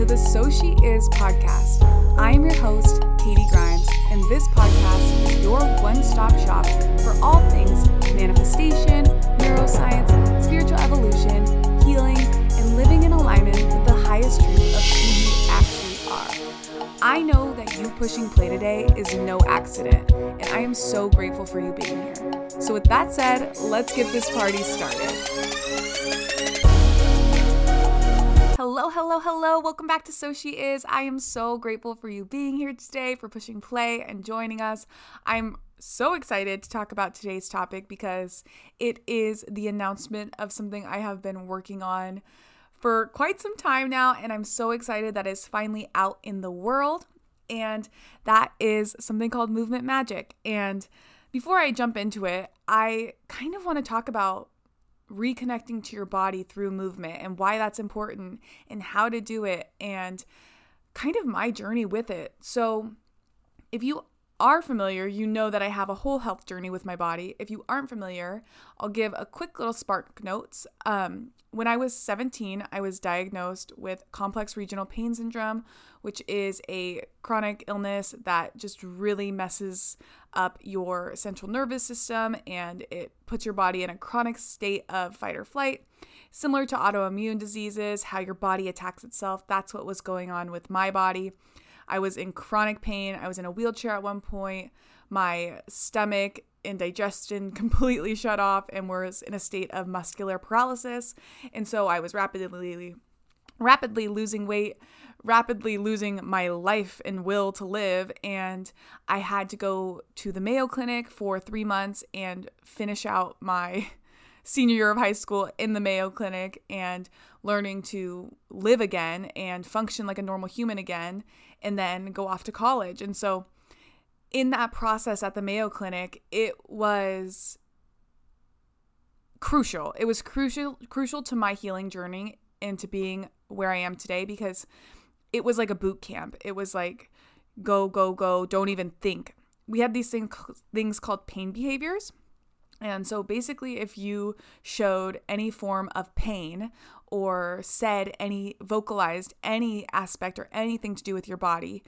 to the So She Is podcast. I am your host, Katie Grimes, and this podcast is your one stop shop for all things manifestation, neuroscience, spiritual evolution, healing, and living in alignment with the highest truth of who you actually are. I know that you pushing play today is no accident, and I am so grateful for you being here. So, with that said, let's get this party started. Hello. Welcome back to So She Is. I am so grateful for you being here today, for pushing play and joining us. I'm so excited to talk about today's topic because it is the announcement of something I have been working on for quite some time now, and I'm so excited that it's finally out in the world. And that is something called movement magic. And before I jump into it, I kind of want to talk about reconnecting to your body through movement and why that's important and how to do it and kind of my journey with it. So, if you are familiar, you know that I have a whole health journey with my body. If you aren't familiar, I'll give a quick little spark notes. Um, when I was 17, I was diagnosed with complex regional pain syndrome, which is a chronic illness that just really messes up your central nervous system and it puts your body in a chronic state of fight or flight. Similar to autoimmune diseases, how your body attacks itself, that's what was going on with my body. I was in chronic pain. I was in a wheelchair at one point. My stomach and digestion completely shut off and was in a state of muscular paralysis. And so I was rapidly rapidly losing weight, rapidly losing my life and will to live and I had to go to the Mayo Clinic for 3 months and finish out my senior year of high school in the Mayo Clinic and learning to live again and function like a normal human again and then go off to college. And so in that process at the Mayo Clinic, it was crucial. It was crucial crucial to my healing journey and to being where I am today because it was like a boot camp. It was like go go go, don't even think. We had these things things called pain behaviors. And so basically if you showed any form of pain or said any vocalized any aspect or anything to do with your body,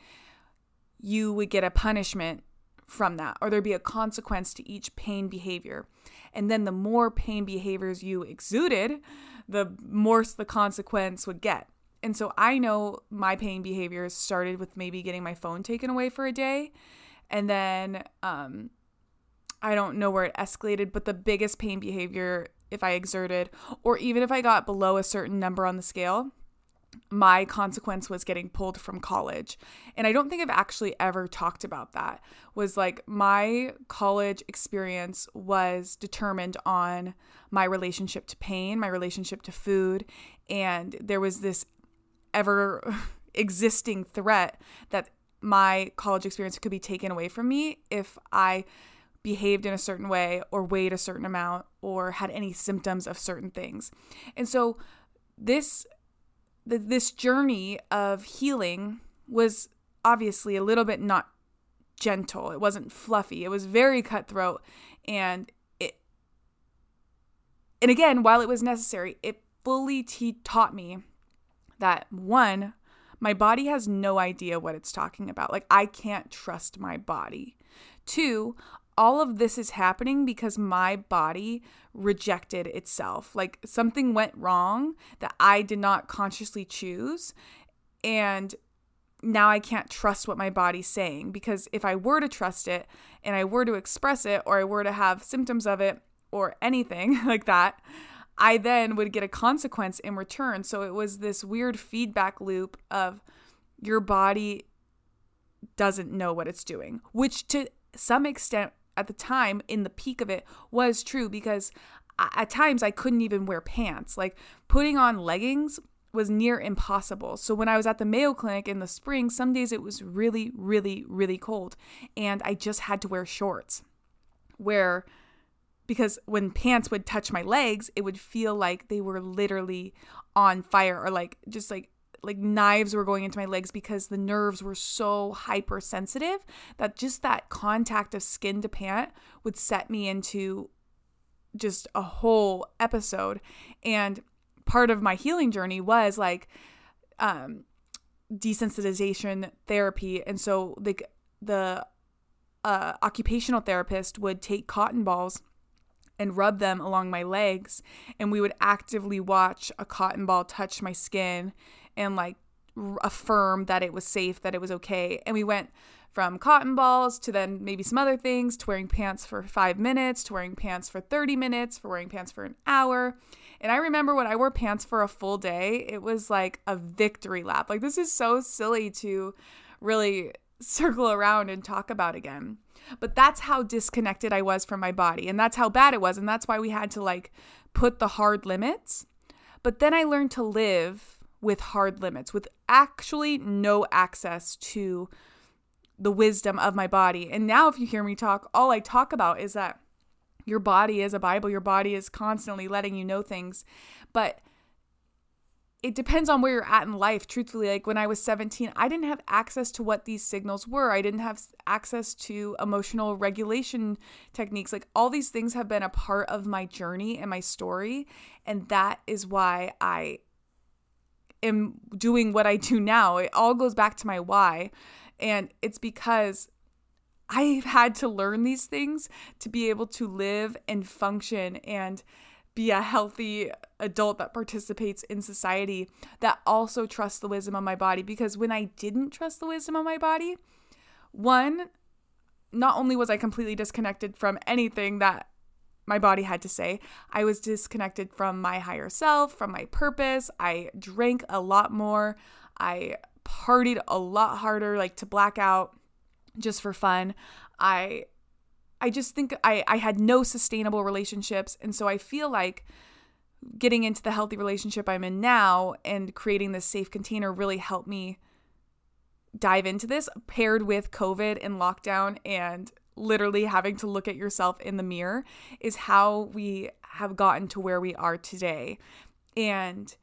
you would get a punishment from that, or there'd be a consequence to each pain behavior. And then the more pain behaviors you exuded, the more the consequence would get. And so I know my pain behaviors started with maybe getting my phone taken away for a day. And then um, I don't know where it escalated, but the biggest pain behavior, if I exerted, or even if I got below a certain number on the scale, my consequence was getting pulled from college. And I don't think I've actually ever talked about that. Was like my college experience was determined on my relationship to pain, my relationship to food, and there was this ever existing threat that my college experience could be taken away from me if I behaved in a certain way or weighed a certain amount or had any symptoms of certain things. And so this the, this journey of healing was obviously a little bit not gentle. It wasn't fluffy. It was very cutthroat and it and again, while it was necessary, it fully t- taught me that one, my body has no idea what it's talking about. Like I can't trust my body. Two, all of this is happening because my body rejected itself. Like something went wrong that I did not consciously choose. And now I can't trust what my body's saying because if I were to trust it and I were to express it or I were to have symptoms of it or anything like that, I then would get a consequence in return. So it was this weird feedback loop of your body doesn't know what it's doing, which to some extent at the time in the peak of it was true because at times I couldn't even wear pants. Like putting on leggings was near impossible. So when I was at the Mayo Clinic in the spring, some days it was really, really, really cold and I just had to wear shorts. Where because when pants would touch my legs, it would feel like they were literally on fire or like just like like knives were going into my legs because the nerves were so hypersensitive that just that contact of skin to pant would set me into just a whole episode. And part of my healing journey was like um, desensitization therapy. And so the, the uh, occupational therapist would take cotton balls and rub them along my legs and we would actively watch a cotton ball touch my skin and like affirm that it was safe that it was okay and we went from cotton balls to then maybe some other things to wearing pants for five minutes to wearing pants for 30 minutes for wearing pants for an hour and i remember when i wore pants for a full day it was like a victory lap like this is so silly to really circle around and talk about again but that's how disconnected I was from my body. And that's how bad it was. And that's why we had to like put the hard limits. But then I learned to live with hard limits, with actually no access to the wisdom of my body. And now, if you hear me talk, all I talk about is that your body is a Bible, your body is constantly letting you know things. But it depends on where you're at in life truthfully. Like when i was 17 i didn't have access to what these signals were. I didn't have access to emotional regulation techniques. Like all these things have been a part of my journey and my story. And that is why i am doing what i do now it all goes back to my why and it's because i've had to learn these things to be able to live and function and be a healthy adult that participates in society that also trusts the wisdom of my body. Because when I didn't trust the wisdom of my body, one, not only was I completely disconnected from anything that my body had to say, I was disconnected from my higher self, from my purpose. I drank a lot more. I partied a lot harder, like to black out just for fun. I I just think I, I had no sustainable relationships. And so I feel like getting into the healthy relationship I'm in now and creating this safe container really helped me dive into this, paired with COVID and lockdown and literally having to look at yourself in the mirror, is how we have gotten to where we are today. And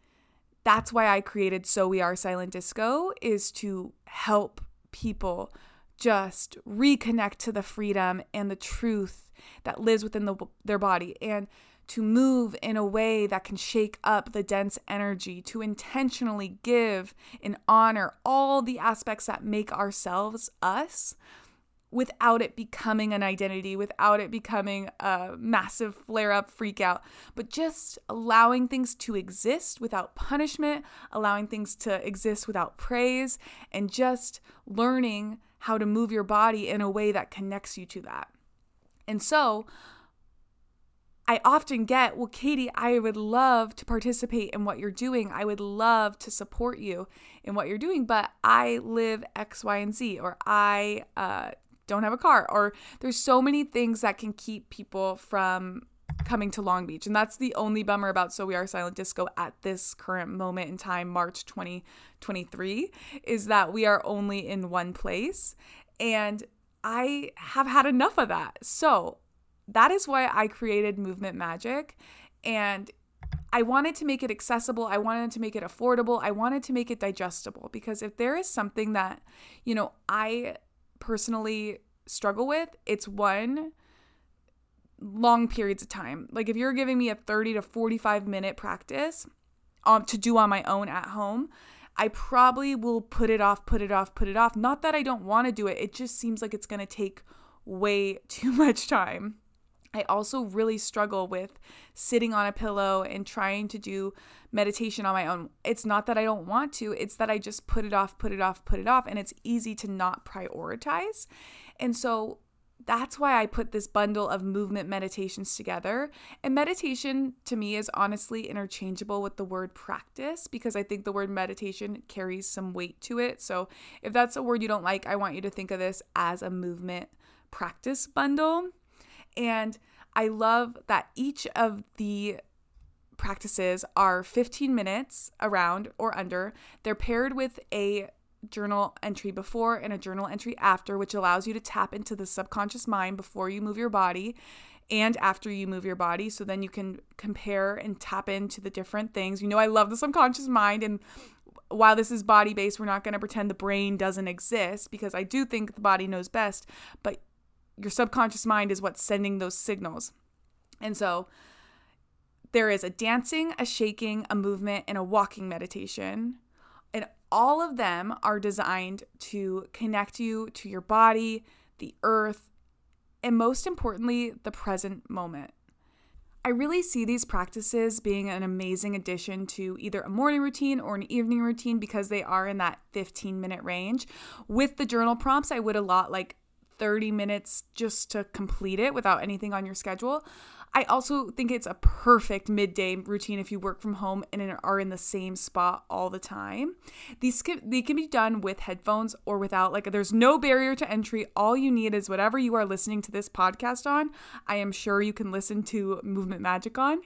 that's why I created So We Are Silent Disco, is to help people just reconnect to the freedom and the truth that lives within the, their body and to move in a way that can shake up the dense energy, to intentionally give and honor all the aspects that make ourselves us without it becoming an identity, without it becoming a massive flare up freak out, but just allowing things to exist without punishment, allowing things to exist without praise, and just learning how to move your body in a way that connects you to that. And so, I often get, well, Katie, I would love to participate in what you're doing. I would love to support you in what you're doing, but I live X, Y, and Z, or I uh, don't have a car, or there's so many things that can keep people from coming to Long Beach. And that's the only bummer about So We Are Silent Disco at this current moment in time, March 2023, is that we are only in one place. And I have had enough of that. So that is why I created Movement Magic. And I wanted to make it accessible. I wanted to make it affordable. I wanted to make it digestible because if there is something that, you know, I personally struggle with, it's one, long periods of time. Like if you're giving me a 30 to 45 minute practice um, to do on my own at home, I probably will put it off, put it off, put it off. Not that I don't want to do it, it just seems like it's going to take way too much time. I also really struggle with sitting on a pillow and trying to do meditation on my own. It's not that I don't want to, it's that I just put it off, put it off, put it off, and it's easy to not prioritize. And so that's why I put this bundle of movement meditations together. And meditation to me is honestly interchangeable with the word practice because I think the word meditation carries some weight to it. So if that's a word you don't like, I want you to think of this as a movement practice bundle. And I love that each of the practices are 15 minutes around or under. They're paired with a journal entry before and a journal entry after, which allows you to tap into the subconscious mind before you move your body and after you move your body. So then you can compare and tap into the different things. You know, I love the subconscious mind. And while this is body based, we're not going to pretend the brain doesn't exist because I do think the body knows best. But your subconscious mind is what's sending those signals. And so there is a dancing, a shaking, a movement, and a walking meditation and all of them are designed to connect you to your body, the earth, and most importantly, the present moment. I really see these practices being an amazing addition to either a morning routine or an evening routine because they are in that 15 minute range. With the journal prompts, I would a lot like 30 minutes just to complete it without anything on your schedule. I also think it's a perfect midday routine if you work from home and are in the same spot all the time. These can, they can be done with headphones or without. Like, there's no barrier to entry. All you need is whatever you are listening to this podcast on. I am sure you can listen to Movement Magic on.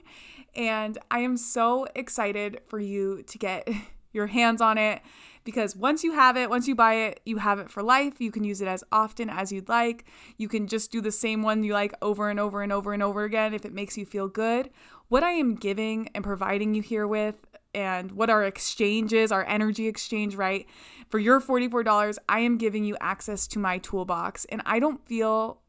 And I am so excited for you to get your hands on it because once you have it, once you buy it, you have it for life. You can use it as often as you'd like. You can just do the same one you like over and over and over and over again if it makes you feel good. What I am giving and providing you here with and what our exchange is, our energy exchange, right? For your $44, I am giving you access to my toolbox. And I don't feel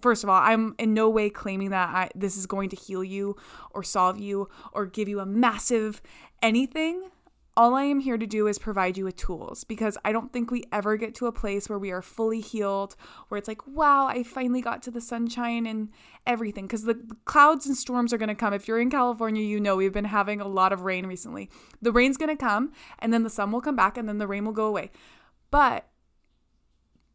first of all, I'm in no way claiming that I, this is going to heal you or solve you or give you a massive anything all I am here to do is provide you with tools because I don't think we ever get to a place where we are fully healed, where it's like, wow, I finally got to the sunshine and everything. Because the clouds and storms are going to come. If you're in California, you know we've been having a lot of rain recently. The rain's going to come and then the sun will come back and then the rain will go away. But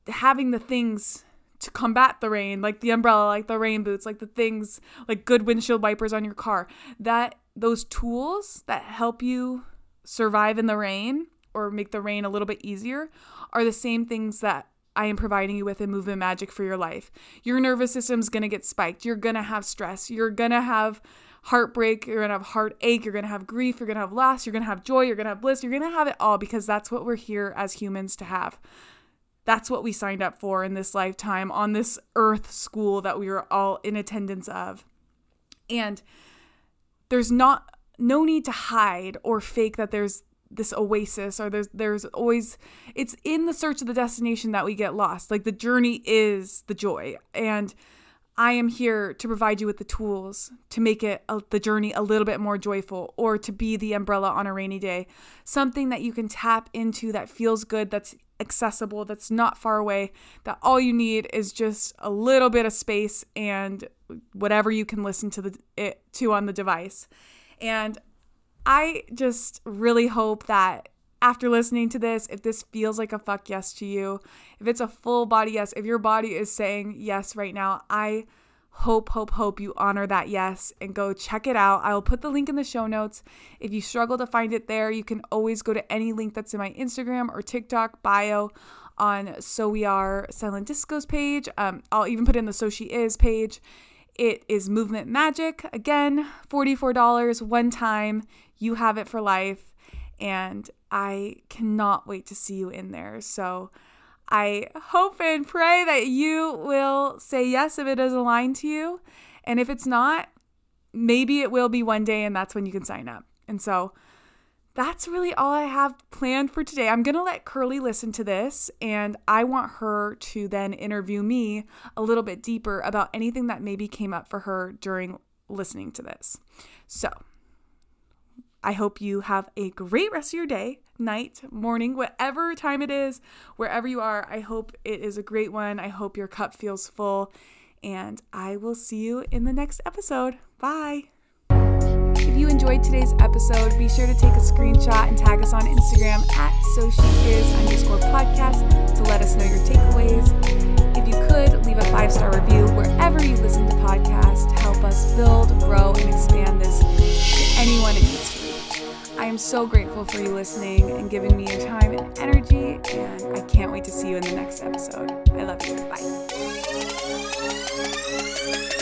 having the things to combat the rain, like the umbrella, like the rain boots, like the things, like good windshield wipers on your car, that those tools that help you survive in the rain or make the rain a little bit easier are the same things that I am providing you with in movement magic for your life. Your nervous system's gonna get spiked. You're gonna have stress. You're gonna have heartbreak. You're gonna have heartache. You're gonna have grief. You're gonna have loss. You're gonna have joy. You're gonna have bliss. You're gonna have it all because that's what we're here as humans to have. That's what we signed up for in this lifetime on this earth school that we were all in attendance of. And there's not no need to hide or fake that there's this oasis or there's there's always it's in the search of the destination that we get lost. Like the journey is the joy. And i am here to provide you with the tools to make it a, the journey a little bit more joyful or to be the umbrella on a rainy day. Something that you can tap into that feels good that's accessible that's not far away that all you need is just a little bit of space and whatever you can listen to the it to on the device and I just really hope that after listening to this, if this feels like a fuck yes to you, if it's a full body yes, if your body is saying yes right now, I hope, hope, hope you honor that yes and go check it out. I will put the link in the show notes. If you struggle to find it there, you can always go to any link that's in my Instagram or TikTok bio on So We Are Silent Disco's page. Um, I'll even put it in the So She Is page. It is Movement Magic. Again, $44 one time. You have it for life. And I cannot wait to see you in there. So I hope and pray that you will say yes if it is aligned to you. And if it's not, maybe it will be one day and that's when you can sign up. And so that's really all I have planned for today. I'm going to let Curly listen to this, and I want her to then interview me a little bit deeper about anything that maybe came up for her during listening to this. So, I hope you have a great rest of your day, night, morning, whatever time it is, wherever you are. I hope it is a great one. I hope your cup feels full, and I will see you in the next episode. Bye. Enjoyed today's episode, be sure to take a screenshot and tag us on Instagram at so underscore podcast to let us know your takeaways. If you could, leave a five star review wherever you listen to podcasts to help us build, grow, and expand this to anyone it needs to reach. I am so grateful for you listening and giving me your time and energy, and I can't wait to see you in the next episode. I love you. Bye.